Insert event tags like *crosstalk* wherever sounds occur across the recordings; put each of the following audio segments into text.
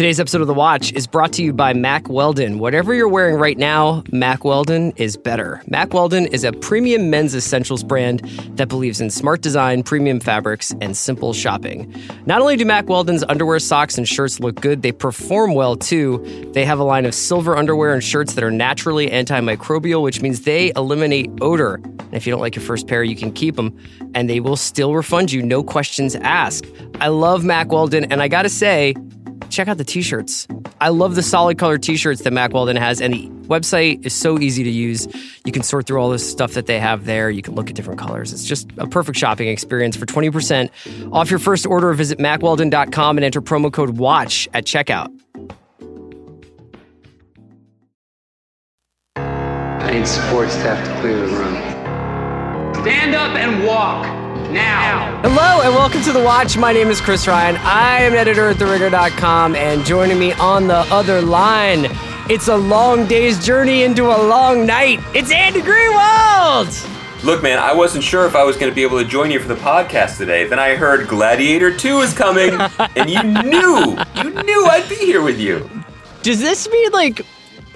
Today's episode of The Watch is brought to you by Mack Weldon. Whatever you're wearing right now, Mack Weldon is better. Mack Weldon is a premium men's essentials brand that believes in smart design, premium fabrics, and simple shopping. Not only do Mack Weldon's underwear, socks, and shirts look good, they perform well too. They have a line of silver underwear and shirts that are naturally antimicrobial, which means they eliminate odor. And if you don't like your first pair, you can keep them, and they will still refund you, no questions asked. I love Mac Weldon, and I gotta say, check out the t-shirts. I love the solid color t-shirts that Mack Weldon has, and the website is so easy to use. You can sort through all this stuff that they have there. You can look at different colors. It's just a perfect shopping experience. For 20% off your first order, visit mackweldon.com and enter promo code WATCH at checkout. I need support staff to clear the room. Stand up and walk now. Hello and welcome to The Watch. My name is Chris Ryan. I am an editor at TheRinger.com, and joining me on the other line, it's a long day's journey into a long night. It's Andy Greenwald! Look, man, I wasn't sure if I was going to be able to join you for the podcast today. Then I heard Gladiator 2 is coming, *laughs* and you knew, you knew I'd be here with you. Does this mean like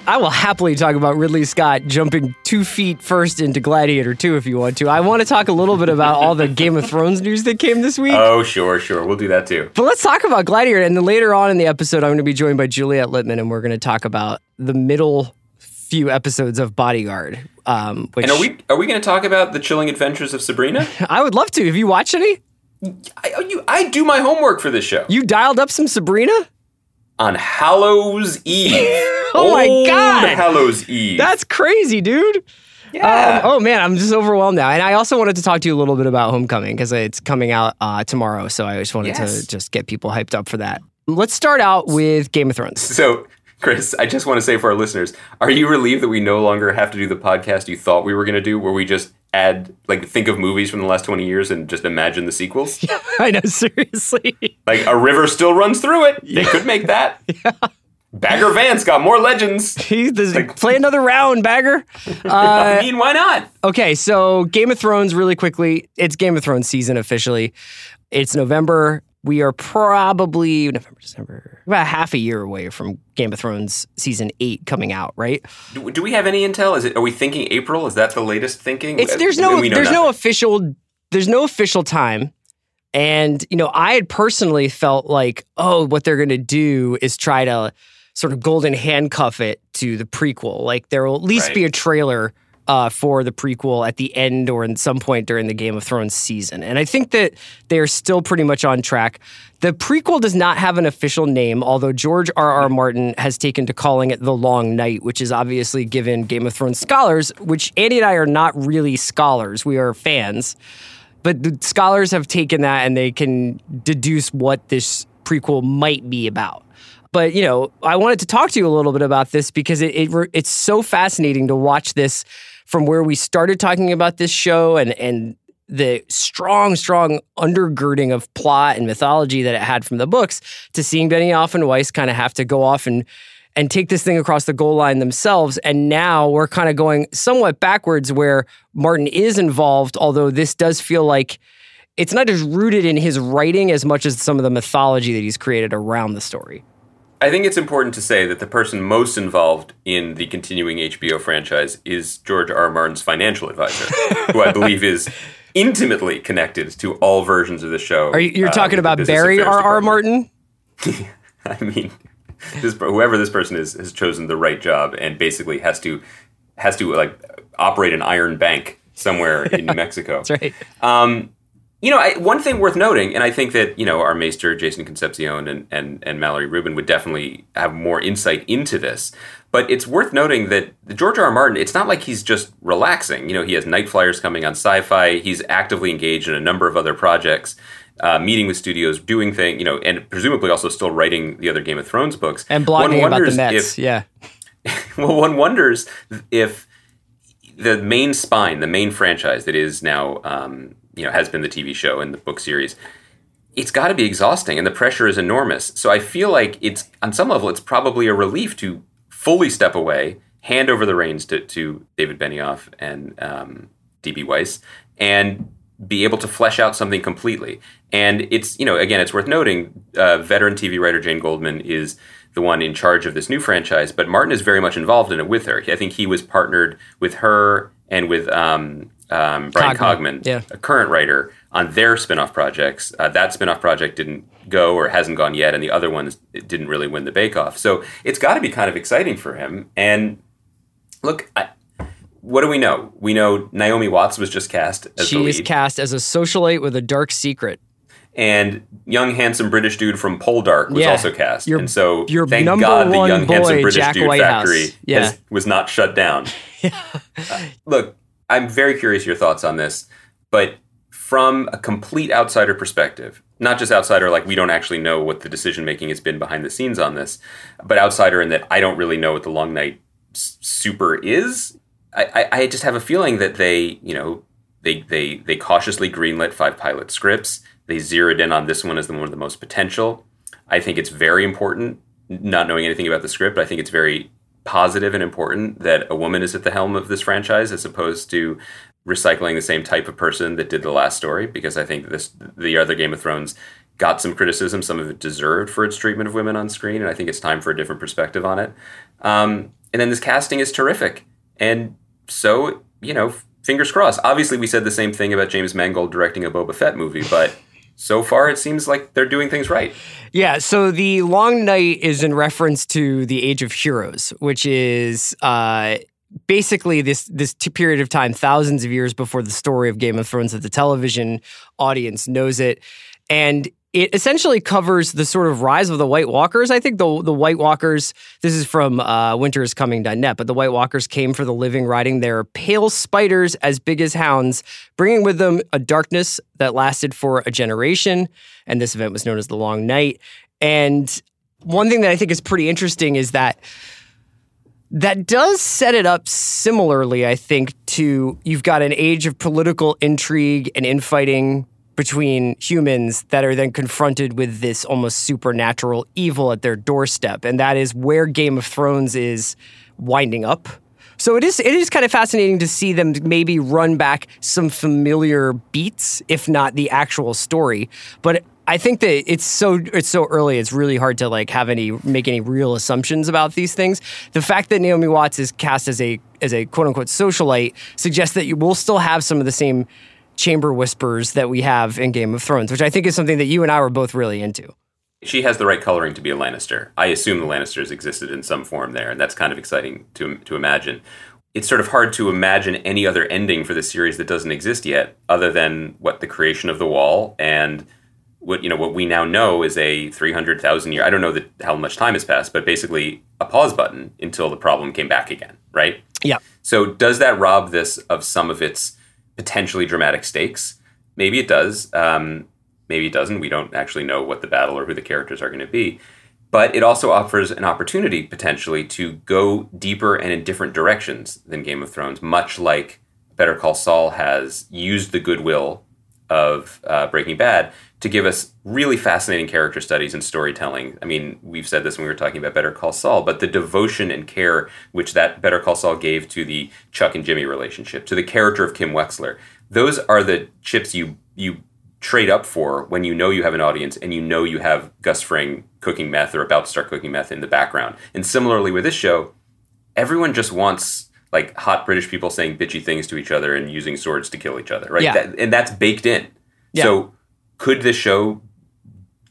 I will happily talk about Ridley Scott jumping two feet first into Gladiator 2 if you want to. I want to talk a little bit about all the Game of Thrones news that came this week. Oh, sure, sure. We'll do that too. But let's talk about Gladiator. And then later on in the episode, I'm going to be joined by Juliet Litman, and we're going to talk about the middle few episodes of Bodyguard. Um, which And are we are we going to talk about the chilling adventures of Sabrina? *laughs* I would love to. Have you watched any? I, you, I do my homework for this show You dialed up some Sabrina? On Hallows Eve. *laughs* Oh my Old God. Hallows Eve. That's crazy, dude. yeah. Um, oh man, I'm just overwhelmed now. And I also wanted to talk to you a little bit about Homecoming because it's coming out uh, tomorrow. So I just wanted Yes. to just get people hyped up for that. Let's start out with Game of Thrones. So, Chris, I just want to say for our listeners, are you relieved that we no longer have to do the podcast you thought we were going to do, where we just add, like, think of movies from the last 20 years and just imagine the sequels? *laughs* I know, seriously. Like, a river still runs through it. They could make that. *laughs* Bagger Vance got more legends. He does play another round, Bagger. *laughs* I uh, mean, why not? Okay, so Game of Thrones, really quickly. It's Game of Thrones season officially. It's November. We are probably November, December, about half a year away from Game of Thrones season eight coming out, right? Do, do we have any intel? Is it? Are we thinking April? Is that the latest thinking? It's there's no there's no official there's no official time. And you know, I had personally felt like, oh, what they're gonna do is try to sort of golden handcuff it to the prequel. Like there will at least be a trailer uh, for the prequel at the end or in some point during the Game of Thrones season. And I think that they're still pretty much on track. The prequel does not have an official name, although George R. R. Martin has taken to calling it The Long Night, which is obviously given Game of Thrones scholars, which Andy and I are not really scholars, we are fans. But the scholars have taken that and they can deduce what this prequel might be about. But you know, I wanted to talk to you a little bit about this because it, it it's so fascinating to watch this from where we started talking about this show and and the strong, strong undergirding of plot and mythology that it had from the books to seeing Benioff and Weiss kind of have to go off and and take this thing across the goal line themselves. And now we're kind of going somewhat backwards where Martin is involved, although this does feel like it's not as rooted in his writing as much as some of the mythology that he's created around the story. I think it's important to say that the person most involved in the continuing HBO franchise is George R. R. Martin's financial advisor, *laughs* who I believe is intimately connected to all versions of the show. Are you, you're uh, talking about Barry R. R. Martin? *laughs* I mean, this, whoever this person is has chosen the right job and basically has to has to like operate an iron bank somewhere in New *laughs* Mexico. That's right. Um, you know, I, one thing worth noting, and I think that you know our maester Jason Concepcion and, and and Mallory Rubin would definitely have more insight into this. But it's worth noting that George R. R. Martin, it's not like he's just relaxing. You know, he has Nightflyers coming on Syfy. He's actively engaged in a number of other projects, uh, meeting with studios, doing things. You know, and presumably also still writing the other Game of Thrones books. And One blogging about the Mets. if- yeah. *laughs* well, one wonders if the main spine, the main franchise that is now, um, you know, has been the TV show and the book series. It's got to be exhausting, and the pressure is enormous. So I feel like it's on some level, it's probably a relief to fully step away, hand over the reins to, to David Benioff and um, DB Weiss, and be able to flesh out something completely. And it's, you know, again, it's worth noting, uh, veteran TV writer Jane Goldman is the one in charge of this new franchise, but Martin is very much involved in it with her. I think he was partnered with her and with um, um, Bryan Cogman, Cogman, yeah. a current writer, on their spin-off projects. Uh, that spin-off project didn't go or hasn't gone yet, and the other ones didn't really win the bake-off. So it's got to be kind of exciting for him. And look, I, what do we know? We know Naomi Watts was just cast as the She is lead, cast as a socialite with a dark secret. and young handsome British dude from Poldark was Yeah. also cast. Your- and so your thank God the young handsome British Jack dude Whitehouse. factory Yeah. has, was not shut down. *laughs* Uh, look, I'm very curious your thoughts on this, but from a complete outsider perspective, not just outsider like we don't actually know what the decision making has been behind the scenes on this, but outsider in that I don't really know what the Long Night Super is. I, I, just have a feeling that they, you know, they they they cautiously greenlit five pilot scripts. They zeroed in on this one as the one with the most potential. I think it's very important, not knowing anything about the script. I think it's very positive and important that a woman is at the helm of this franchise as opposed to recycling the same type of person that did the last story because I think this the other Game of Thrones got some criticism, some of it deserved for its treatment of women on screen, and I think it's time for a different perspective on it. Um, and then this casting is terrific, and so you know, fingers crossed. Obviously, we said the same thing about James Mangold directing a Boba Fett movie, but so far it seems like they're doing things right. Yeah, so the Long Night is in reference to the Age of Heroes, which is uh, basically this this period of time, thousands of years before the story of Game of Thrones, that the television audience knows it, and it essentially covers the sort of rise of the White Walkers. I think the the White Walkers. This is from uh, WinterIsComing.net, but the White Walkers came for the living, riding their pale spiders as big as hounds, bringing with them a darkness that lasted for a generation. And this event was known as the Long Night. And one thing that I think is pretty interesting is that that does set it up similarly, I think, to you've got an age of political intrigue and infighting between humans that are then confronted with this almost supernatural evil at their doorstep. And that is where Game of Thrones is winding up. So it is it is kind of fascinating to see them maybe run back some familiar beats, if not the actual story. But I think that it's so it's so early. It's really hard to like have any make any real assumptions about these things. The fact that Naomi Watts is cast as a as a quote unquote socialite suggests that you will still have some of the same chamber whispers that we have in Game of Thrones, which I think is something that you and I were both really into. She has the right coloring to be a Lannister. I assume the Lannisters existed in some form there, and that's kind of exciting to to imagine. It's sort of hard to imagine any other ending for the series that doesn't exist yet, other than what the creation of the Wall and what you know what we now know is a three hundred thousand year. I don't know that how much time has passed, but basically a pause button until the problem came back again, right? Yeah. So does that rob this of some of its potentially dramatic stakes? Maybe it does. Um, maybe it doesn't. We don't actually know what the battle or who the characters are going to be. But it also offers an opportunity potentially to go deeper and in different directions than Game of Thrones, much like Better Call Saul has used the goodwill of uh, Breaking Bad to give us really fascinating character studies and storytelling. I mean, we've said this when we were talking about Better Call Saul, but the devotion and care which that Better Call Saul gave to the Chuck and Jimmy relationship, to the character of Kim Wexler, those are the chips you you trade up for when you know you have an audience and you know you have Gus Fring cooking meth or about to start cooking meth in the background. And similarly with this show, everyone just wants like hot British people saying bitchy things to each other and using swords to kill each other, right? Yeah. That, and that's baked in. Yeah. So could this show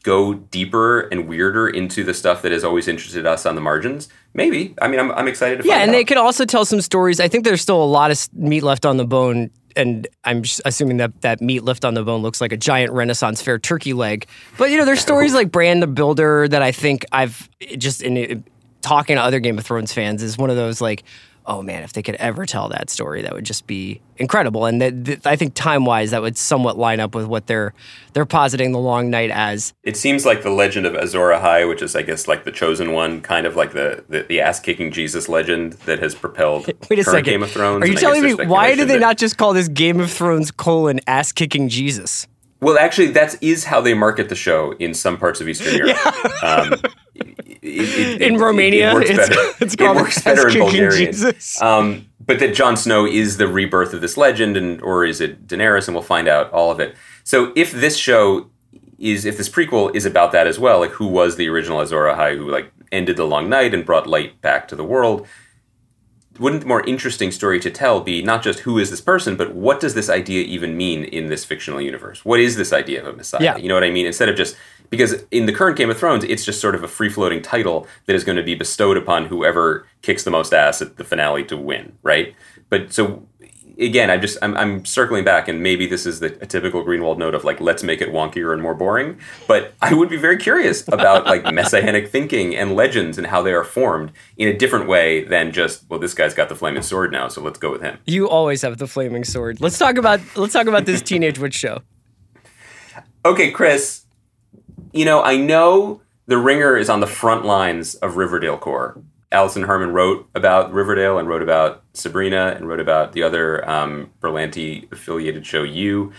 go deeper and weirder into the stuff that has always interested us on the margins? Maybe. I mean, I'm, I'm excited to Yeah, and out. they could also tell some stories. I think there's still a lot of meat left on the bone, and I'm assuming that that meat left on the bone looks like a giant Renaissance fair turkey leg. But you know, there's stories like Bran the Builder that I think I've just in talking to other Game of Thrones fans is one of those like. Oh man, if they could ever tell that story, that would just be incredible. And that, that- I think time-wise, that would somewhat line up with what they're they're positing the Long Night as. It seems like the legend of Azor Ahai, which is, I guess, like the chosen one, kind of like the, the, the ass kicking Jesus legend that has propelled *laughs* Wait a second. Game of Thrones. Are you telling me why did they that- not just call this Game of Thrones colon ass kicking Jesus? Well, actually, that is how they market the show in some parts of Eastern *laughs* Europe. Um, it- it- In it- Romania, it works it's- better. *laughs* it's called it works better in Bulgarian. Um, but that Jon Snow is the rebirth of this legend, and or is it Daenerys? And we'll find out all of it. So if this show is, if this prequel is about that as well, like who was the original Azor Ahai who like ended the long night and brought light back to the world? Wouldn't the more interesting story to tell be not just who is this person, but what does this idea even mean in this fictional universe? What is this idea of a messiah? Yeah. You know what I mean? Instead of just because in the current Game of Thrones, it's just sort of a free floating title that is going to be bestowed upon whoever kicks the most ass at the finale to win, right? But so again, I'm just I'm, I'm circling back, and maybe this is the a typical Greenwald note of like let's make it wonkier and more boring. But I would be very curious about like *laughs* messianic thinking and legends and how they are formed in a different way than just well, this guy's got the flaming sword now, so let's go with him. You always have the flaming sword. Let's talk about let's talk about this *laughs* teenage witch show. Okay, Chris. You know, I know the Ringer is on the front lines of Riverdale core. Alison Herman wrote about Riverdale and wrote about Sabrina and wrote about the other um, Berlanti affiliated show You.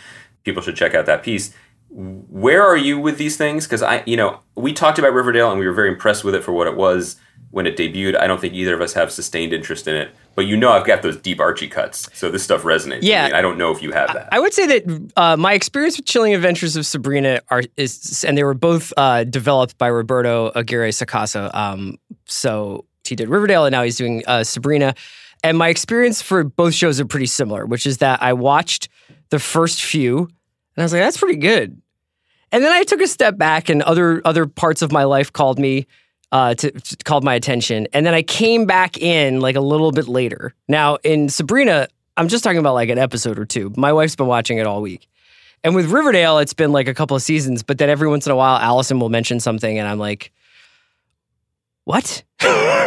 People should check out that piece. Where are you with these things? Because I, you know, we talked about Riverdale and we were very impressed with it for what it was when it debuted. I don't think either of us have sustained interest in it, but you know, I've got those deep Archie cuts, so this stuff resonates. Yeah. I don't know if you have that. I would say that uh, my experience with Chilling Adventures of Sabrina are is, and they were both uh, developed by Roberto Aguirre Sacasa. Um, so he did Riverdale, and now he's doing uh, Sabrina. And my experience for both shows are pretty similar, which is that I watched the first few, and I was like, "That's pretty good." And then I took a step back, and other other parts of my life called me uh, to, to- called my attention, and then I came back in like a little bit later. Now in Sabrina, I'm just talking about like an episode or two. My wife's been watching it all week, and with Riverdale, it's been like a couple of seasons. But then every once in a while, Allison will mention something, and I'm like, "What?" *laughs*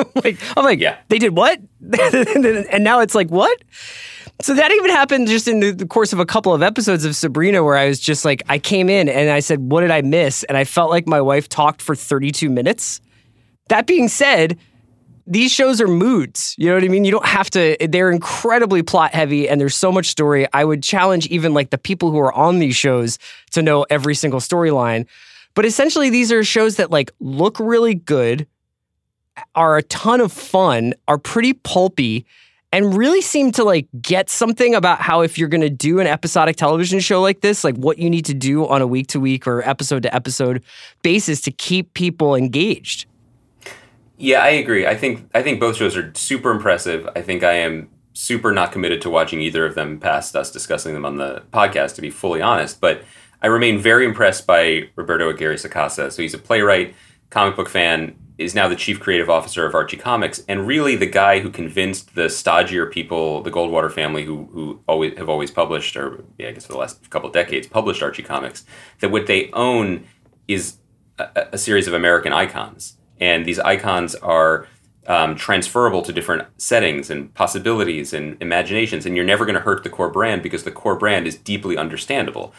I'm *laughs* like, I'm like, Yeah. they did what? *laughs* and now it's like, what? So that even happened just in the, the course of a couple of episodes of Sabrina, where I was just like, I came in and I said, What did I miss? And I felt like my wife talked for 32 minutes. That being said, these shows are moods. You know what I mean? You don't have to, they're incredibly plot heavy and there's so much story. I would challenge even like the people who are on these shows to know every single storyline. But essentially, these are shows that like look really good, are a ton of fun, are pretty pulpy, and really seem to like get something about how if you're going to do an episodic television show like this, like what you need to do on a week to week or episode to episode basis to keep people engaged. Yeah, I agree. I think I think both shows are super impressive. I think I am super not committed to watching either of them past us discussing them on the podcast, to be fully honest. But I remain very impressed by Roberto Aguirre Sacasa. So he's a playwright, comic book fan, is now the chief creative officer of Archie Comics, and really the guy who convinced the stodgier people, the Goldwater family, who who always have always published, or yeah, I guess for the last couple of decades, published Archie Comics, that what they own is a, a series of American icons, and these icons are um, transferable to different settings and possibilities and imaginations, and you're never going to hurt the core brand because the core brand is deeply understandable.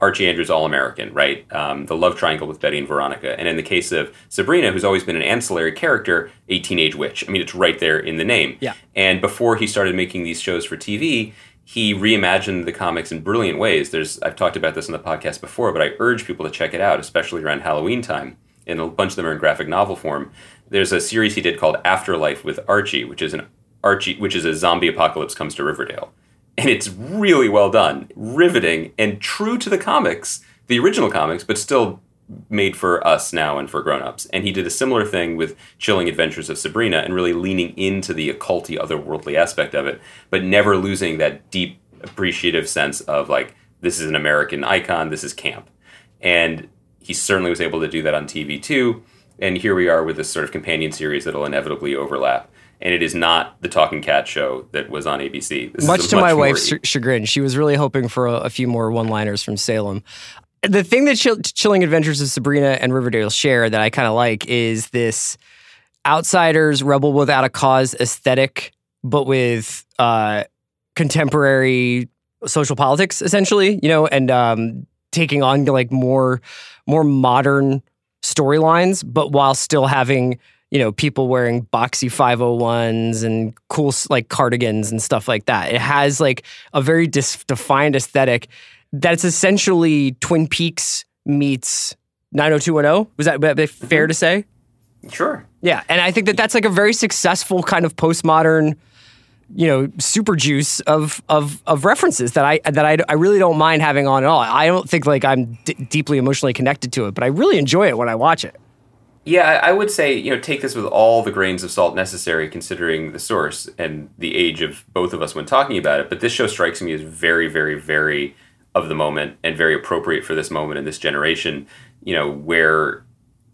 Archie Andrews All American, right? Um, the love triangle with Betty and Veronica. And in the case of Sabrina, who's always been an ancillary character, a teenage witch. I mean, it's right there in the name. Yeah. And before he started making these shows for TV, he reimagined the comics in brilliant ways. There's I've talked about this on the podcast before, but I urge people to check it out, especially around Halloween time. And a bunch of them are in graphic novel form. There's a series he did called Afterlife with Archie, which is an Archie, which is a zombie apocalypse comes to Riverdale and it's really well done, riveting, and true to the comics, the original comics, but still made for us now and for grown-ups. And he did a similar thing with Chilling Adventures of Sabrina and really leaning into the occulty, otherworldly aspect of it, but never losing that deep appreciative sense of like this is an American icon, this is camp. And he certainly was able to do that on TV too. And here we are with this sort of companion series that'll inevitably overlap. And it is not the Talking Cat show that was on ABC. This much to my wife's ch- chagrin. She was really hoping for a, a few more one liners from Salem. The thing that Chill- Chilling Adventures of Sabrina and Riverdale share that I kind of like is this outsiders, rebel without a cause aesthetic, but with uh, contemporary social politics, essentially, you know, and um, taking on like more more modern storylines, but while still having you know people wearing boxy 501s and cool like cardigans and stuff like that. It has like a very dis- defined aesthetic that's essentially Twin Peaks meets 90210. Was that, that fair to say? Sure. Yeah, and I think that that's like a very successful kind of postmodern you know super juice of of of references that I that I, I really don't mind having on at all. I don't think like I'm d- deeply emotionally connected to it, but I really enjoy it when I watch it. Yeah, I would say you know take this with all the grains of salt necessary, considering the source and the age of both of us when talking about it. But this show strikes me as very, very, very of the moment and very appropriate for this moment in this generation. You know where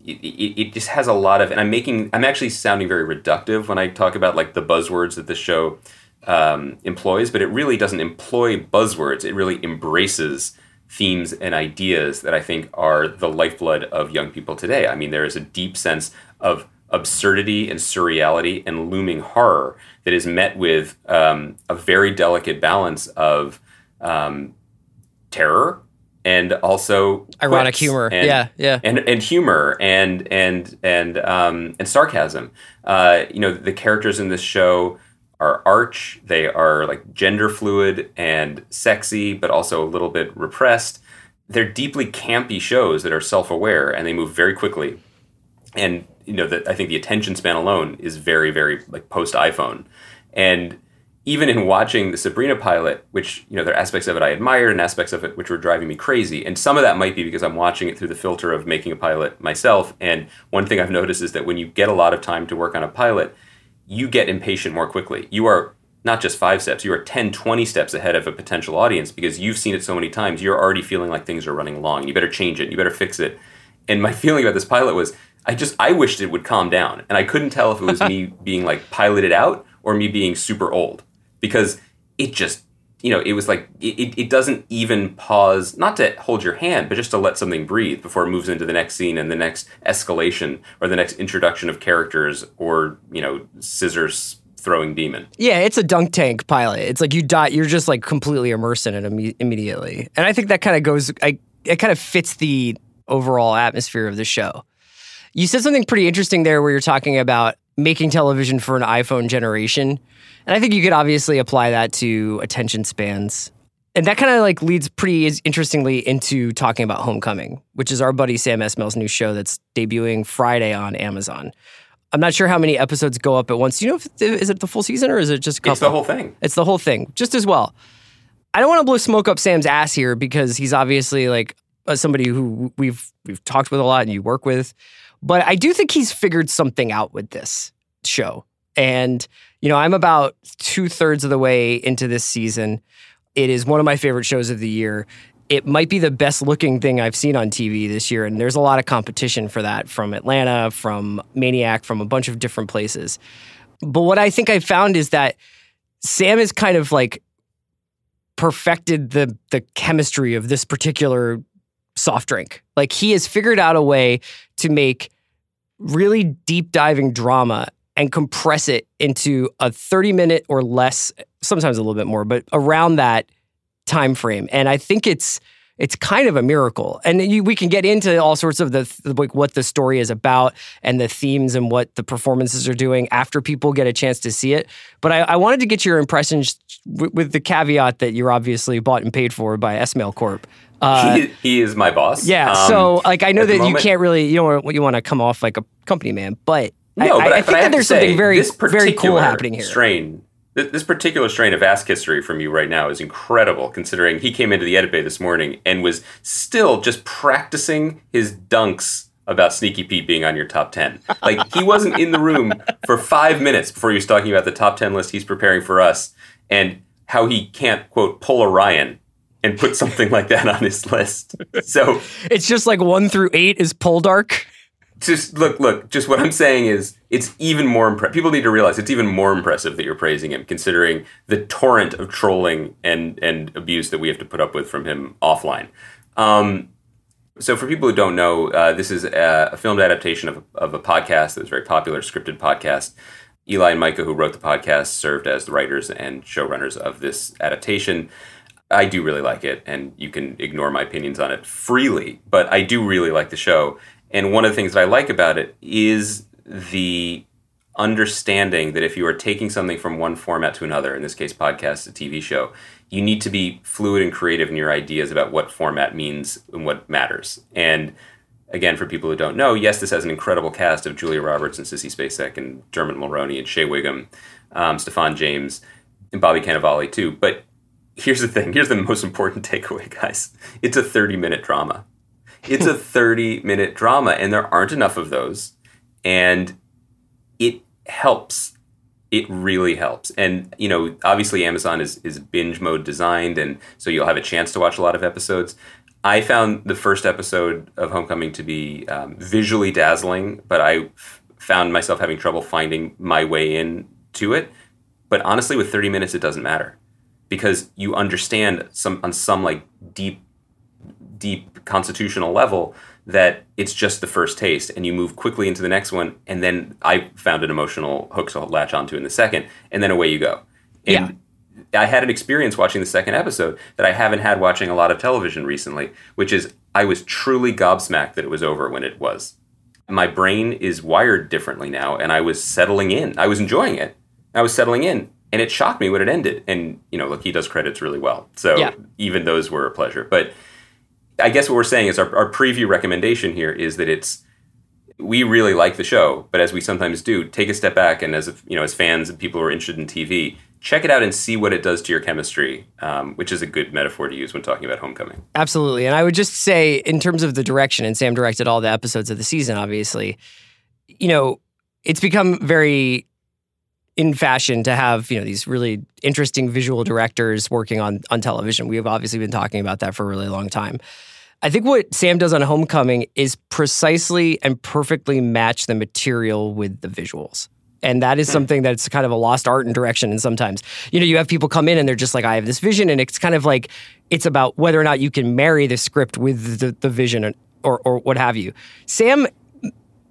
it, it, just has a lot of, and I'm making, I'm actually sounding very reductive when I talk about like the buzzwords that this show um, employs, but it really doesn't employ buzzwords. It really embraces themes and ideas that I think are the lifeblood of young people today. I mean, there is a deep sense of absurdity and surreality and looming horror that is met with um, a very delicate balance of um, terror and also ironic humor. and, yeah, yeah, and and humor and and and um, and sarcasm. Uh, you know, the characters in this show are arch. They are like gender fluid and sexy, but also a little bit repressed. They're deeply campy shows that are self-aware and they move very quickly. And you know that I think the attention span alone is very, very like post iPhone. And even in watching the Sabrina pilot, which you know there are aspects of it I admired and aspects of it which were driving me crazy, and some of that might be because I'm watching it through the filter of making a pilot myself. And one thing I've noticed is that when you get a lot of time to work on a pilot, you get impatient more quickly. You are not just five steps, you are 10, 20 steps ahead of a potential audience because you've seen it so many times. You're already feeling like things are running long. You better change it. You better fix it. And my *laughs* feeling about this pilot was I just I wished it would calm down, and I couldn't tell if it was *laughs* me being like piloted out or me being super old because it just you know it was like it, it doesn't even pause not to hold your hand but just to let something breathe before it moves into the next scene and the next escalation or the next introduction of characters or you know scissors throwing demon yeah. It's a dunk tank pilot. It's like you die. You're just like completely immersed in it imme- immediately, and I think that kind of goes. I it kind of fits the overall atmosphere of the show. You said something pretty interesting there, where you're talking about making television for an iPhone generation. And I think you could obviously apply that to attention spans. And that kind of like leads pretty interestingly into talking about Homecoming, which is our buddy Sam Esmail's new show that's debuting Friday on Amazon. I'm not sure how many episodes go up at once. Do you know if is it the full season or is it just a couple? it's the whole thing It's the whole thing, just as well. I don't want to blow smoke up Sam's ass here because he's obviously like uh, somebody who we've we've talked with a lot and you work with, but I do think he's figured something out with this show. And you know, I'm about two thirds of the way into this season. It is one of my favorite shows of the year. It might be the best looking thing I've seen on TV this year, and there's a lot of competition for that from Atlanta, from Maniac, from a bunch of different places. But what I think I found is that Sam is kind of like perfected the the chemistry of this particular soft drink. Like he has figured out a way to make really deep diving drama and compress it into a 30 minute or less, sometimes a little bit more, but around that time frame. And I think it's it's kind of a miracle. And you, we can get into all sorts of the like what the story is about and the themes and what the performances are doing after people get a chance to see it. But I, I wanted to get your impressions w- with the caveat that you're obviously bought and paid for by Esmail Corp. Uh, he, he is my boss yeah, Um, so like I know that you moment- can't really you don't you want to come off like a company man, but No, I, but I, I, I but think I that have to there's say, something very very cool happening here. Strain, this particular strain of Ask History from you right now is incredible. Considering he came into the edit bay this morning and was still just practicing his dunks about Sneaky Pete being on your top ten. Like he wasn't in the room for five minutes before he was talking about the top ten list he's preparing for us and how he can't quote pull a Ryan and put something *laughs* like that on his list. So It's just like one through eight is Poldark. Just look, look. Just what I'm saying is, it's even more impressive. People need to realize it's even more impressive that you're praising him, considering the torrent of trolling and and abuse that we have to put up with from him offline. Um, so, for people who don't know, uh, this is a, a filmed adaptation of, of a podcast that was very popular, scripted podcast. Eli and Micah, who wrote the podcast, served as the writers and showrunners of this adaptation. I do really like it, and you can ignore my opinions on it freely, but I do really like the show. And one of the things that I like about it is the understanding that if you are taking something from one format to another, in this case, podcast, a TV show, you need to be fluid and creative in your ideas about what format means and what matters. And again, for people who don't know, yes, this has an incredible cast of Julia Roberts and Sissy Spacek and Dermot Mulroney and Shea Whigham, um, Stephan James. and Bobby Cannavale too. But here's the thing. Here's the most important *laughs* takeaway, guys. It's a 30 minute drama. It's a *laughs* 30 minute drama, and there aren't enough of those. And it helps. It really helps. And, you know, obviously Amazon is, is binge mode designed, and so you'll have a chance to watch a lot of episodes. I found the first episode of Homecoming to be um, visually dazzling, but I f- found myself having trouble finding my way in to it. But honestly, with 30 minutes, it doesn't matter because you understand some on some like deep, deep constitutional level that it's just the first taste, and you move quickly into the next one, and then I found an emotional hook to latch onto in the second, and then away you go. And I had an experience watching the second episode that I haven't had watching a lot of television recently, which is I was truly gobsmacked that it was over when it was. My brain is wired differently now, and I was settling in. I was enjoying it. I was settling in, and it shocked me when it ended. And you know, look, he does credits really well, so Yeah. even those were a pleasure. But I guess what we're saying is our, our preview recommendation here is that it's we really like the show, but as we sometimes do, take a step back and as you know, as fans and people who are interested in TV, check it out and see what it does to your chemistry, um, which is a good metaphor to use when talking about Homecoming. Absolutely. And I would just say, in terms of the direction, and Sam directed all the episodes of the season, obviously, you know, it's become very in fashion to have, you know, these really interesting visual directors working on on television. We have obviously been talking about that for a really long time. I think what Sam does on Homecoming is precisely and perfectly match the material with the visuals. And that is hmm. something that's kind of a lost art and direction. And sometimes, you know, you have people come in and they're just like, I have this vision. And it's kind of like, it's about whether or not you can marry the script with the, the vision or, or what have you. Sam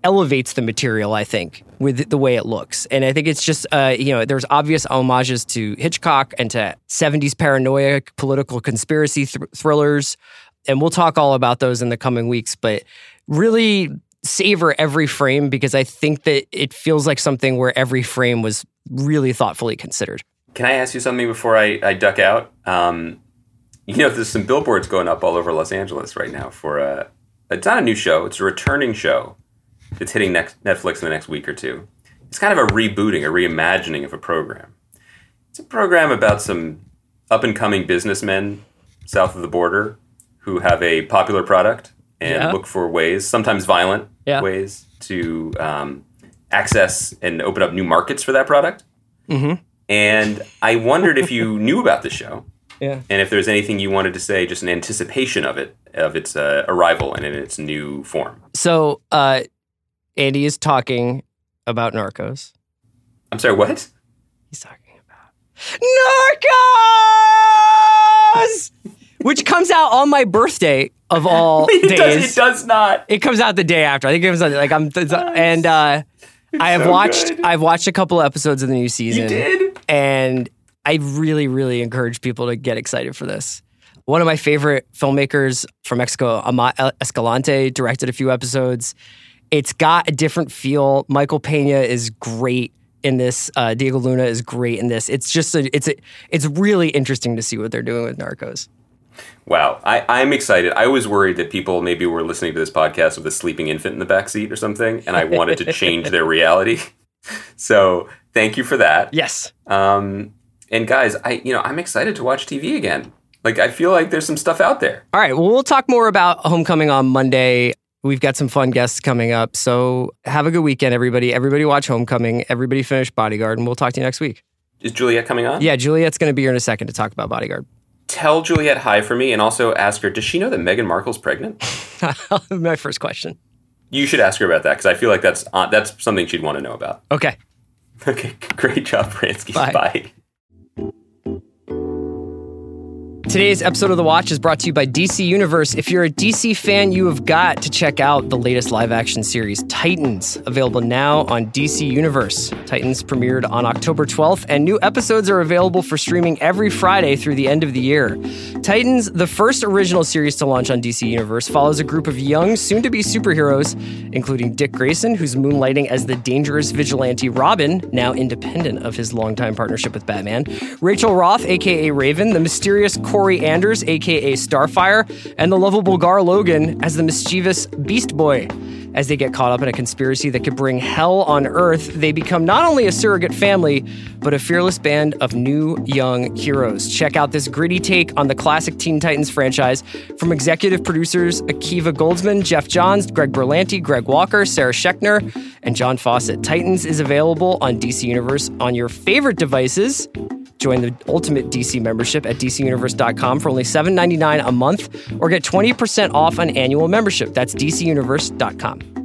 elevates the material, I think, with the way it looks. And I think it's just, uh, you know, there's obvious homages to Hitchcock and to 70s paranoia, political conspiracy thr- thrillers. And we'll talk all about those in the coming weeks. But really savor every frame because I think that it feels like something where every frame was really thoughtfully considered. Can I ask you something before I, I duck out? Um, you know, there's some billboards going up all over Los Angeles right now for a. It's not a new show. It's a returning show. It's hitting next Netflix in the next week or two. It's kind of a rebooting, a reimagining of a program. It's a program about some up and coming businessmen south of the border who have a popular product and Yeah. look for ways, sometimes violent Yeah. ways, to um, access and open up new markets for that product. Mm-hmm. And I wondered if you knew about the show *laughs* Yeah. and if there's anything you wanted to say, just in anticipation of it, of its uh, arrival and in its new form. So uh, Andy is talking about Narcos. I'm sorry, what? He's talking about Narcos, which comes out on my birthday of all *laughs* It days. does, it does not. It comes out the day after. I think it comes out like I'm and uh, I have so watched good. I've watched a couple episodes of the new season. You did? and I really, really encourage people to get excited for this. One of my favorite filmmakers from Mexico, Amat Escalante, directed a few episodes. It's got a different feel. Michael Pena is great in this. Uh, Diego Luna is great in this. It's just a, it's a, it's really interesting to see what they're doing with Narcos. Wow, I, I'm excited. I was worried that people maybe were listening to this podcast with a sleeping infant in the back seat or something, and I wanted to change their reality. *laughs* So thank you for that. Yes. Um, and guys, I you know I'm excited to watch TV again. Like I feel like there's some stuff out there. All right. Well, we'll talk more about Homecoming on Monday. We've got some fun guests coming up. So have a good weekend, everybody. Everybody watch Homecoming. Everybody finish Bodyguard, and we'll talk to you next week. Is Juliet coming on? Yeah, Juliet's going to be here in a second to talk about Bodyguard. Tell Juliet hi for me, and also ask her. Does she know that Meghan Markle's pregnant? *laughs* My first question. You should ask her about that because I feel like that's uh, that's something she'd want to know about. Okay. Okay, *laughs* great job, Bransky. Bye. Bye. Today's episode of The Watch is brought to you by DC Universe. If you're a DC fan, you have got to check out the latest live action series, Titans, available now on DC Universe. Titans premiered on October 12th, and new episodes are available for streaming every Friday through the end of the year. Titans, the first original series to launch on DC Universe, follows a group of young, soon to be superheroes, including Dick Grayson, who's moonlighting as the dangerous vigilante Robin, now independent of his longtime partnership with Batman, Rachel Roth, aka Raven, the mysterious Kory Anders, aka Starfire, and the lovable Gar Logan as the mischievous Beast Boy. As they get caught up in a conspiracy that could bring hell on Earth, they become not only a surrogate family, but a fearless band of new young heroes. Check out this gritty take on the classic Teen Titans franchise from executive producers Akiva Goldsman, Geoff Johns, Greg Berlanti, Greg Walker, Sarah Schechner, and John Fawcett. Titans is available on DC Universe on your favorite devices. Join the ultimate DC membership at DCUniverse.com for only $7.99 a month or get 20% off an annual membership. That's DCUniverse.com.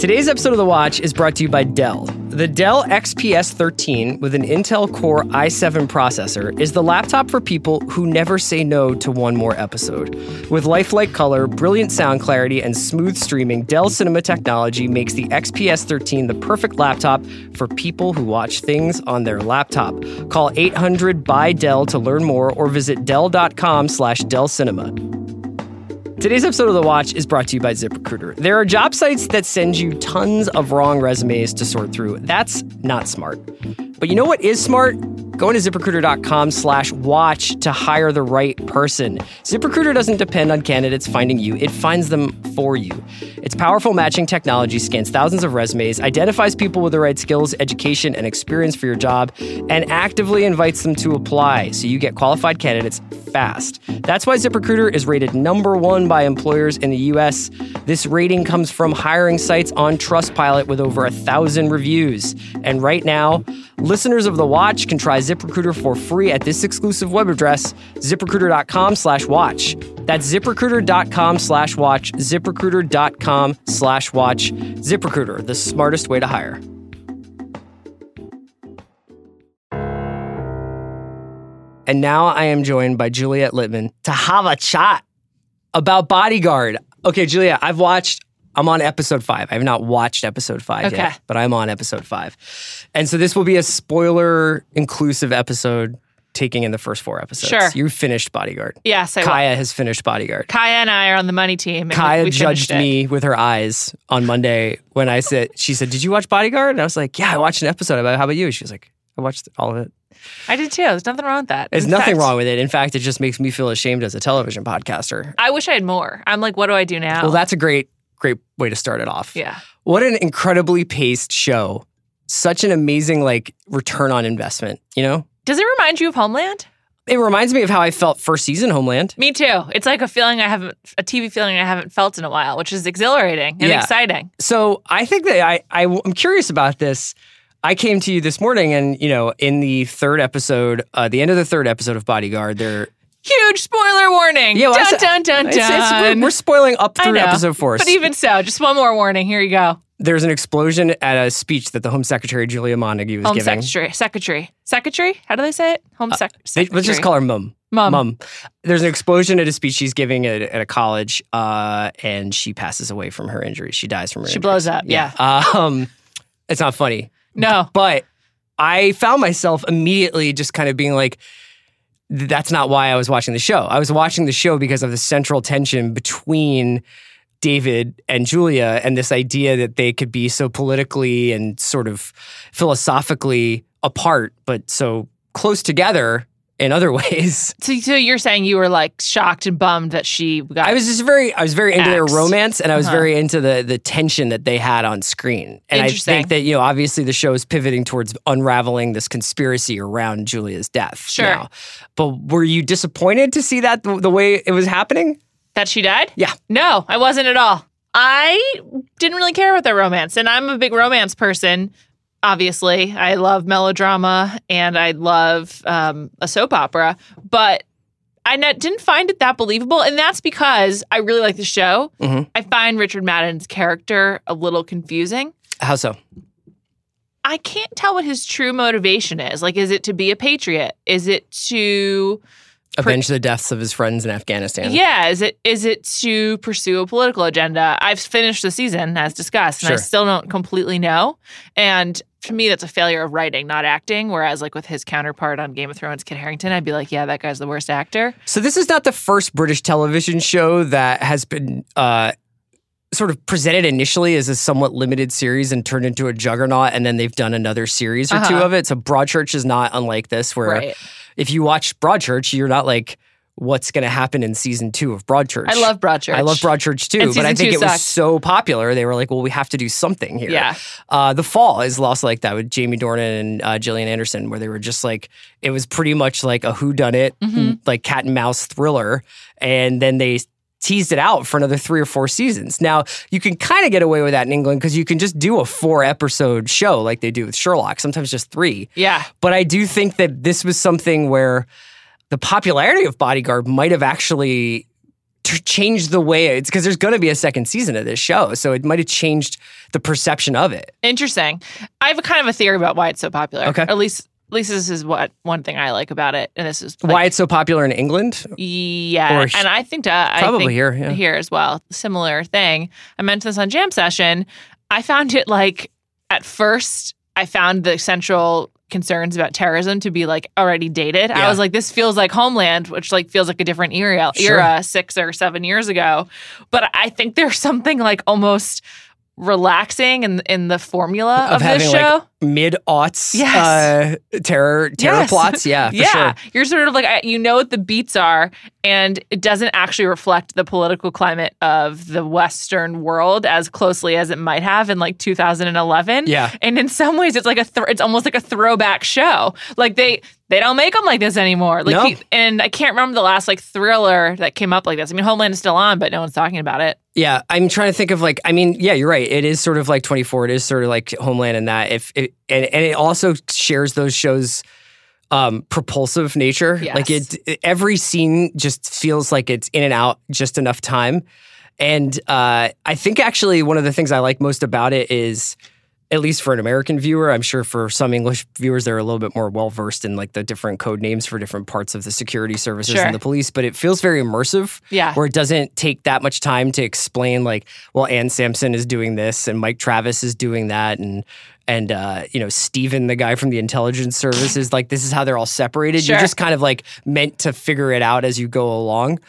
Today's episode of The Watch is brought to you by Dell. The Dell XPS 13 with an Intel Core i7 processor is the laptop for people who never say no to one more episode. With lifelike color, brilliant sound clarity, and smooth streaming, Dell Cinema technology makes the XPS 13 the perfect laptop for people who watch things on their laptop. Call 800 by Dell to learn more or visit dell.com slash Dell Cinema. Today's episode of The Watch is brought to you by ZipRecruiter. There are job sites that send you tons of wrong resumes to sort through. That's not smart. But you know what is smart? Going to ziprecruiter.com slash watch to hire the right person. ZipRecruiter doesn't depend on candidates finding you, it finds them for you. Its powerful matching technology scans thousands of resumes, identifies people with the right skills, education, and experience for your job, and actively invites them to apply so you get qualified candidates fast. That's why ZipRecruiter is rated number one by employers in the US. This rating comes from hiring sites on Trustpilot with over a thousand reviews. And right now, listeners of The Watch can try ZipRecruiter for free at this exclusive web address, ziprecruiter.com slash watch. That's ziprecruiter.com slash watch, ziprecruiter.com slash watch. ZipRecruiter, the smartest way to hire. And now I am joined by Juliet Litman to have a chat about Bodyguard. Okay, Juliet, I've watched, I'm on episode five. I have not watched episode five Okay. yet, but I'm on episode five. And so this will be a spoiler inclusive episode taking in the first four episodes. Sure. You finished Bodyguard. Yes, I Kaya has finished Bodyguard. Kaya and I are on the money team. we- Kaya we finished judged me with her eyes on Monday when I said, she said, Did you watch Bodyguard? And I was like, Yeah, I watched an episode about it. How about you? She was like, I watched all of it. I did too. There's nothing wrong with that. There's In nothing fact, wrong with it. In fact, it just makes me feel ashamed as a television podcaster. I wish I had more. I'm like, what do I do now? Well, that's a great, great way to start it off. yeah. What an incredibly paced show. Such an amazing like return on investment, you know? Does it remind you of Homeland? It reminds me of how I felt first season Homeland. Me too. It's like a feeling I haven't, a TV feeling I haven't felt in a while, which is exhilarating and Yeah. exciting. So I think that I, I I'm curious about this. I came to you this morning, and you know, in the third episode, uh, the end of the third episode of Bodyguard, there. Huge spoiler warning. Yeah, well, dun, said- dun, dun, dun. It's- it's- we're, we're spoiling up through know. episode four. But even so, just one more warning. Here you go. There's an explosion at a speech that the Home Secretary Julia Montague was Home giving. secretary. Secretary. Secretary? How do they say it? Home sec- They- secretary. let's just call her Mum. Mum. Mum. There's an explosion at a speech she's giving at, at a college, uh, and she passes away from her injuries. She dies from her She injuries. blows up. Yeah. Um, it's not funny, No. but I found myself immediately just kind of being like, that's not why I was watching the show. I was watching the show because of the central tension between David and Julia and this idea that they could be so politically and sort of philosophically apart, but so close together in other *laughs* ways. So, so you're saying you were like shocked and bummed that she got. I was just very, I was very into their romance, and I was Uh-huh. very into the the tension that they had on screen. And I think that you know, obviously, the show is pivoting towards unraveling this conspiracy around Julia's death. Sure. now. but were you disappointed to see that the, the way it was happening? that she died? Yeah. No, I wasn't at all. I didn't really care about their romance, and I'm a big romance person. Obviously, I love melodrama and I love um, a soap opera, but I didn't find it that believable, and that's because I really like the show. Mhm. I find Richard Madden's character a little confusing. How so? I can't tell what his true motivation is. Like, is it to be a patriot? Is it to Avenge the deaths of his friends in Afghanistan. Yeah, is it is it to pursue a political agenda? I've finished the season as discussed, and Sure. I still don't completely know. And to me, that's a failure of writing, not acting. Whereas, like with his counterpart on Game of Thrones, Kit Harington, I'd be like, yeah, that guy's the worst actor. So this is not the first British television show that has been uh, sort of presented initially as a somewhat limited series and turned into a juggernaut, and then they've done another series or two Uh-huh. of it. So Broadchurch is not unlike this, where Right. if you watch Broadchurch, you're not like, what's going to happen in season two of Broadchurch? I love Broadchurch. I love Broadchurch too, but I think it was so popular. They were like, well, we have to do something here. Yeah. Uh, the Fall is lost like that with Jamie Dornan and uh, Gillian Anderson, where they were just like, it was pretty much like a whodunit, Mm-hmm. like cat and mouse thriller. And then they teased it out for another three or four seasons. Now, you can kind of get away with that in England because you can just do a four episode show like they do with Sherlock, sometimes just three. Yeah. But I do think that this was something where the popularity of Bodyguard might have actually changed the way it's because there's going to be a second season of this show. So it might have changed the perception of it. Interesting. I have a kind of a theory about why it's so popular. Okay. At least, at least this is what one thing I like about it, and this is like, Why it's so popular in England? Yeah, and I think uh, I Probably think here, yeah. here as well. Similar thing. I mentioned this on Jam Session. I found it like at first I found the central concerns about terrorism to be like already dated. I was like, this feels like Homeland, which like feels like a different era, Sure. era six or seven years ago. But I think there's something like almost relaxing in in the formula of, having this show. like mid aughts Yes. uh, terror terror Yes. plots. Yeah, for yeah, sure. you're sort of like you know what the beats are, and it doesn't actually reflect the political climate of the Western world as closely as it might have in like 2011. Yeah. and in some ways, it's like a th- it's almost like a throwback show. Like they they don't make them like this anymore. Like, No. he- and I can't remember the last like thriller that came up like this. I mean, Homeland is still on, but no one's talking about it. Yeah, I'm trying to think of like I mean, yeah, you're right. It is sort of like 24. It is sort of like Homeland in that if it, and and it also shares those shows um propulsive nature. Yes. Like it every scene just feels like it's in and out just enough time. And uh I think actually one of the things I like most about it is at least for an American viewer, I'm sure for some English viewers, they're a little bit more well versed in like the different code names for different parts of the security services Sure. and the police. But it feels very immersive Yeah. where it doesn't take that much time to explain like well Anne Sampson is doing this and Mike Travis is doing that and and uh, you know Steven, the guy from the intelligence service, is like this is how they're all separated. You're just kind of like meant to figure it out as you go along.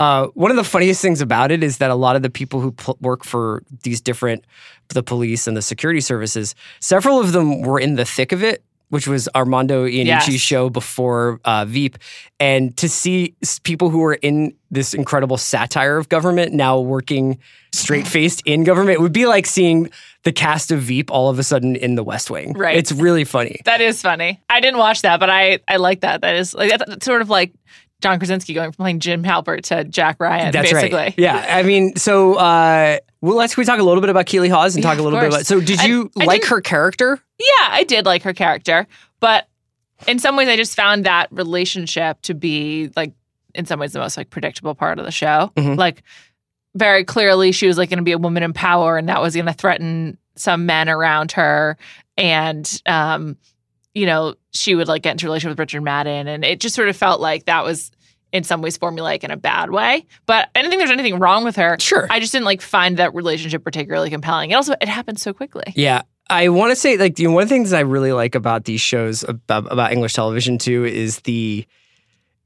Uh, one of the funniest things about it is that a lot of the people who pl- work for these different the police and the security services, several of them were in the thick of it, which was Armando Iannucci's Yes. show before uh, Veep, and to see people who were in this incredible satire of government now working straight faced in government would be like seeing the cast of Veep all of a sudden in the West Wing. Right. It's really funny. That is funny. I didn't watch that, but I I like that. That is like that's sort of like John Krasinski going from playing Jim Halpert to Jack Ryan. That's basically. right. Yeah, I mean, so uh, well, let's can we talk a little bit about Keeley Hawes and Yeah, talk a little bit about. So, did you I like her character? Yeah, I did like her character, but in some ways, I just found that relationship to be like, in some ways, the most like predictable part of the show. Mhm. Like, very clearly, she was like going to be a woman in power, and that was going to threaten some men around her, and um, you know, she would like get into a relationship with Richard Madden, and it just sort of felt like that was. In some ways, formulaic in a bad way, but I don't think there's anything wrong with her. Sure. I just didn't like find that relationship particularly compelling. It also it happened so quickly. Yeah. I want to say, like, you know, one of the things I really like about these shows about, about English television too is the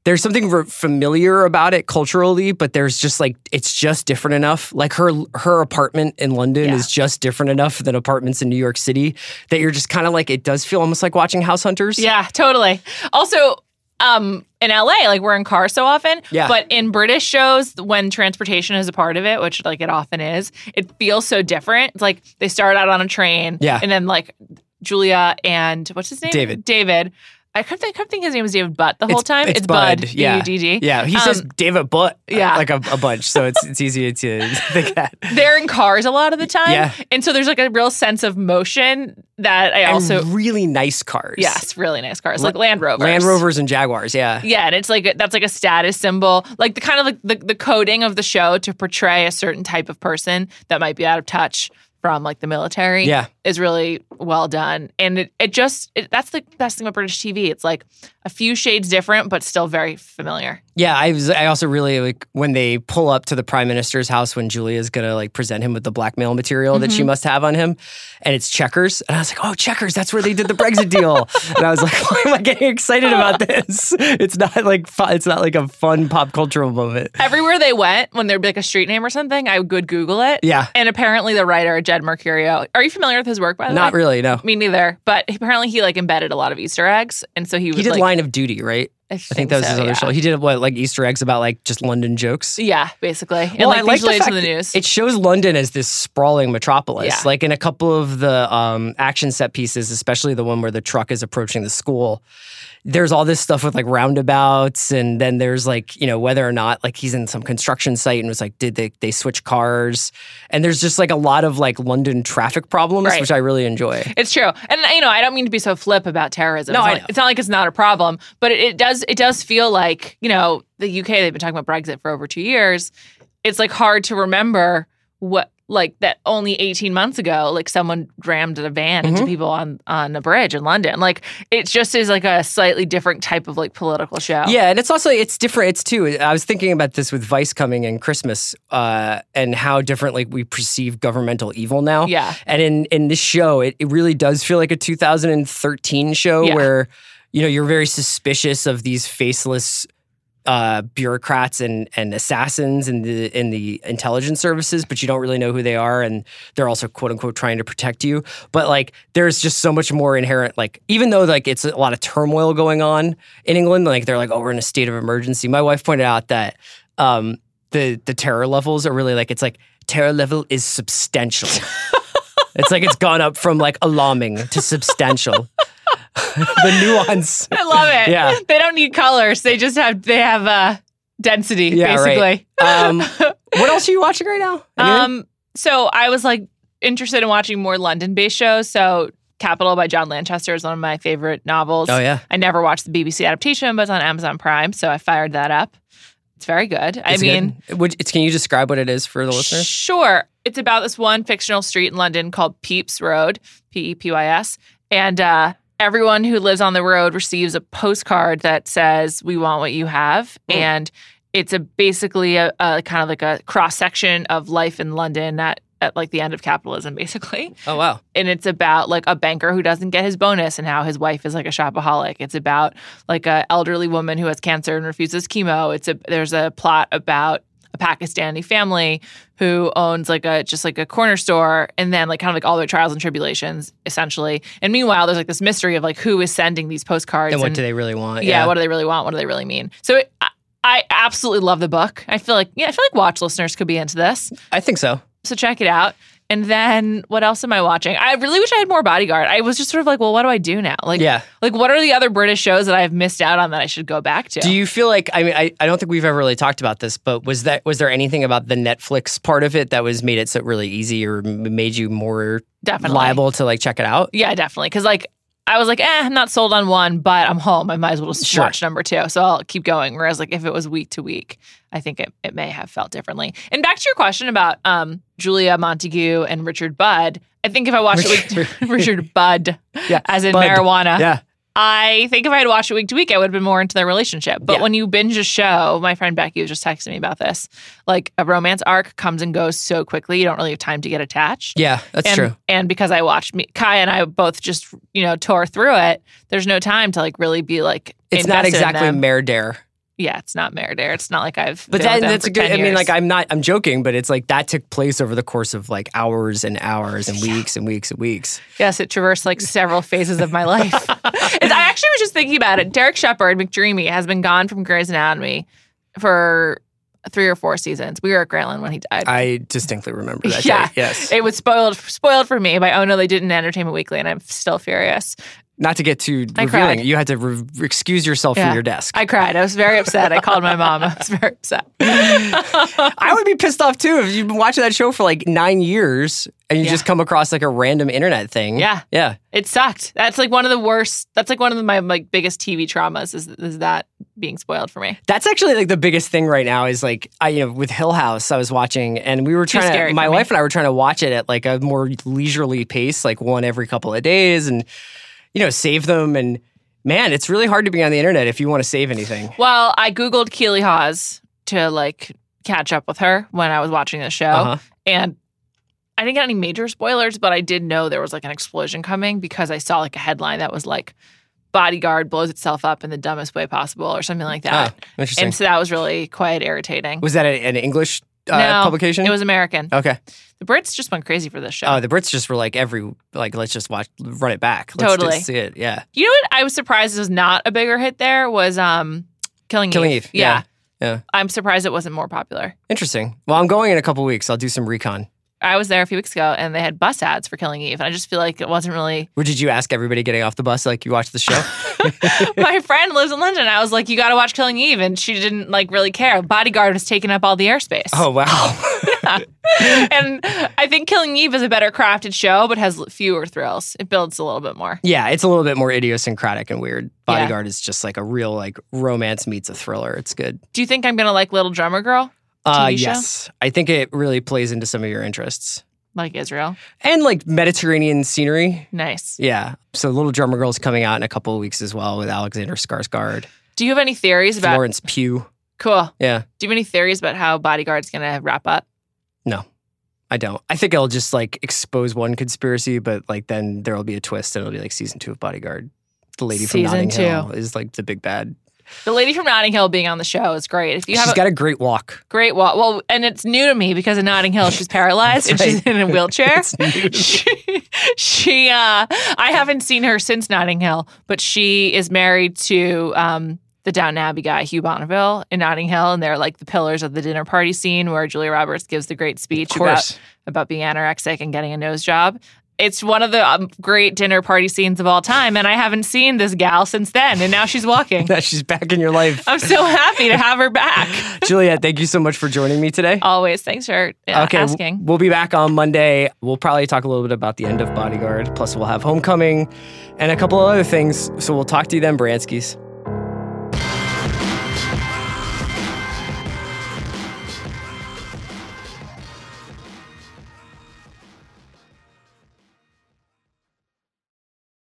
there's something ver- familiar about it culturally, but there's just like it's just different enough. Like her her apartment in London Yeah. is just different enough than apartments in New York City that you're just kind of like it does feel almost like watching House Hunters. Yeah, totally. Also, um, in LA, like we're in cars so often. Yeah. But in British shows, when transportation is a part of it, which like it often is, it feels so different. It's like they start out on a train. Yeah. And then like Julia and what's his name? David. David. I kept, I kept thinking his name was David Butt the whole It's- time. it's It's, Bud. Bud, yeah. B-U-D-D. Yeah, he Um, says David Butt, yeah. like a, a bunch, so it's it's easy to *laughs* think that. They're in cars a lot of the time. Yeah. And so there's like a real sense of motion that I also. and really nice cars. yes, really nice cars. Like Land Rovers. Land Rovers and Jaguars. Yeah, Yeah, and it's like that's like a status symbol, like the kind of like the, the coding of the show to portray a certain type of person that might be out of touch from like the military. Yeah. Is really well done, and it it just it, that's the best thing about British TV. It's like a few shades different, but still very familiar. Yeah, I was. I also really like when they pull up to the prime minister's house when Julia's gonna like present him with the blackmail material that she Mm-hmm. must have on him, and it's Chequers, and I was like, "Oh, Chequers! That's where they did the Brexit deal." and I was like, *laughs* "Why am I getting excited about this? *laughs* It's not like fu- it's not like a fun pop cultural moment." Everywhere they went, when there'd be like a street name or something, I would Google it. Yeah. and apparently the writer Jed Mercurio. Are you familiar with his work? By the Not way, really. No, Me neither. But apparently he like embedded a lot of Easter eggs, and so he was he did like, Line of Duty, right? I I think that was so, his other yeah. show. He did what, like Easter eggs about like just London jokes. Yeah, basically. And Well, like I like the fact to the news. It shows London as this sprawling metropolis. Yeah. Like in a couple of the um, action set pieces, especially the one where the truck is approaching the school, there's all this stuff with like roundabouts, and then there's like you know whether or not like he's in some construction site and was like, did they they switch cars? And there's just like a lot of like London traffic problems, Right. which I really enjoy. It's true, and you know I don't mean to be so flip about terrorism. No, it's, I not know. like, it's not like it's not a problem, but it, it does it does feel like you know the UK they've been talking about Brexit for over two years. It's like hard to remember what like that only 18 months ago like someone rammed a van Mm-hmm. into people on on a bridge in London. Like it just is like a slightly different type of like political show. Yeah, and it's also it's different. It's too. I was thinking about this with Vice coming in Christmas, uh, and how differently we perceive governmental evil now. Yeah. and in in this show, it, it really does feel like a 2013 show Yeah. where you know you're very suspicious of these faceless. Uh, bureaucrats and, and assassins in the in the intelligence services, but you don't really know who they are, and they're also quote unquote trying to protect you. But like, there's just so much more inherent. Like, even though like it's a lot of turmoil going on in England, like they're like, oh, we're in a state of emergency. My wife pointed out that um, the the terror levels are really like it's like terror level is substantial. *laughs* it's like it's gone up from like alarming to substantial. *laughs* the nuance. I love it. Yeah. They don't need colors. They just have they have uh density Yeah, right. basically. Um, *laughs* what else are you watching right now? Anything? Um, so I was like interested in watching more London-based shows. So Capital by John Lanchester is one of my favorite novels. Oh, yeah. I never watched the BBC adaptation, but it's on Amazon Prime, so I fired that up. It's very good. I It's mean, good. Would, it's, can you describe what it is for the listeners? Sure. It's about this one fictional street in London called Pepys Road, P E P Y S. And uh, everyone who lives on the road receives a postcard that says, We want what you have. Hmm. And it's a basically a, a kind of like a cross section of life in London at, at like the end of capitalism, *laughs* basically Oh wow. and it's about like a banker who doesn't get his bonus and how his wife is like a shopaholic. It's about like a elderly woman who has cancer and refuses chemo. It's a there's a plot about a Pakistani family who owns like a just like a corner store and then like kind of like all their trials and tribulations essentially. And meanwhile there's like this mystery of like who is sending these postcards And what do they really want? yeah, what do they really want? What do they really mean? So it, I, I absolutely love the book. I feel like yeah, I feel like watch listeners could be into this I think so. so check it out. And then what else am I watching? I really wish I had more Bodyguard. I was just sort of like, well, what do I do now? Like, Yeah. like what are the other British shows that I've missed out on that I should go back to? Do you feel like I mean I, I don't think we've ever really talked about this, but was that was there anything about the Netflix part of it that was made it so really easy or made you more Definitely. liable to like check it out? yeah, definitely. Because like I was like, eh, I'm not sold on one, but I'm home. I might as well just Sure. watch number two. So I'll keep going. Whereas like if it was week to week, I think it, it may have felt differently. And back to your question about um, Julia Montague and Richard Budd, I think if I watched it week *laughs* Richard Budd, Yeah, as in Budd. marijuana, Yeah. I think if I had watched it week to week, I would have been more into their relationship. But Yeah. when you binge a show, my friend Becky was just texting me about this. Like a romance arc comes and goes so quickly, you don't really have time to get attached. Yeah, that's and, true. And because I watched me, Kai and I both just you know tore through it. There's no time to like really be like. It's not exactly. MerDer. Yeah, it's not MerDer. It's not like I've. But that, that's a good I mean like I'm not I'm joking, but it's like that took place over the course of like hours and hours and weeks and weeks and weeks. Yes, it traversed like several phases of my life. *laughs* I actually was just thinking about it. Derek Shepherd, McDreamy, has been gone from Grey's Anatomy for three or four seasons. We were at Grantland when he died. I distinctly remember that. *laughs* Yeah. day. Yes. it was spoiled spoiled for me by oh no they didn't Entertainment Weekly, and I'm still furious. Not to get too I revealing, cried. you had to re- excuse yourself Yeah. from your desk. I cried. I was very upset. I called my mom. I was very upset. *laughs* I would be pissed off too if you've been watching that show for like nine years and you Yeah. just come across like a random internet thing. Yeah. Yeah. It sucked. That's like one of the worst. That's like one of my like biggest TV traumas is is that being spoiled for me. That's actually like the biggest thing right now is like I you know with Hill House I was watching and we were trying to my for me. wife and I were trying to watch it at like a more leisurely pace like one every couple of days and you know save them and man it's really hard to be on the internet if you want to save anything. Well, I googled Keeley Hawes to like catch up with her when I was watching the show, Uh-huh. and I didn't get any major spoilers, but I did know there was like an explosion coming because I saw like a headline that was like bodyguard blows itself up in the dumbest way possible or something like that. Ah, interesting. And so that was really quite irritating. was that an English uh, no, publication? It was American. okay. The Brits just went crazy for this show. Oh, the Brits just were like every like let's just watch run it back. Let's Totally. just see it. Yeah. you know what? I was surprised it was not a bigger hit. There was um, Killing, Killing Eve. Yeah. Yeah. I'm surprised it wasn't more popular. Interesting. Well, I'm going in a couple weeks. I'll do some recon. I was there a few weeks ago, and they had bus ads for Killing Eve, and I just feel like it wasn't really. Or did you ask everybody getting off the bus like you watched the show? *laughs* *laughs* My friend lives in London. I was like, "You got to watch Killing Eve," and she didn't like really care. Bodyguard was taking up all the airspace. oh wow. *laughs* and I think Killing Eve is a better crafted show, but has fewer thrills. It builds a little bit more. yeah, it's a little bit more idiosyncratic and weird. Yeah. Bodyguard is just like a real like romance meets a thriller. It's good. Do you think I'm gonna like Little Drummer Girl, Uh yes. I think it really plays into some of your interests. like Israel? And like Mediterranean scenery. Nice. Yeah. So Little Drummer Girl's coming out in a couple of weeks as well with Alexander Skarsgård, Do you have any theories about? Florence Pugh. Cool. Yeah. Do you have any theories about how Bodyguard's gonna wrap up? No, I don't. I think I'll just like expose one conspiracy, but like then there will be a twist and it'll be like season two of Bodyguard. The lady from Notting two. Hill is like the big bad. The lady from Notting Hill being on the show is great. If you have She's a got a great walk. great walk, well, and it's new to me because in Notting Hill she's paralyzed and she's in a *laughs* wheelchair. It's new to me. she, she uh I haven't seen her since Notting Hill, but she is married to um the Downton Abbey guy, Hugh Bonneville in Notting Hill, and they're like the pillars of the dinner party scene where Julia Roberts gives the great speech about about being anorexic and getting a nose job. It's one of the um, great dinner party scenes of all time, and I haven't seen this gal since then, and now she's walking. *laughs* That she's back in your life. I'm so happy to have her back. *laughs* Juliet, thank you so much for joining me today. Always, thanks for uh, okay, asking. we'll be back on Monday. We'll probably talk a little bit about the end of Bodyguard. Plus, we'll have Homecoming and a couple of other things. So we'll talk to you then, Branskis.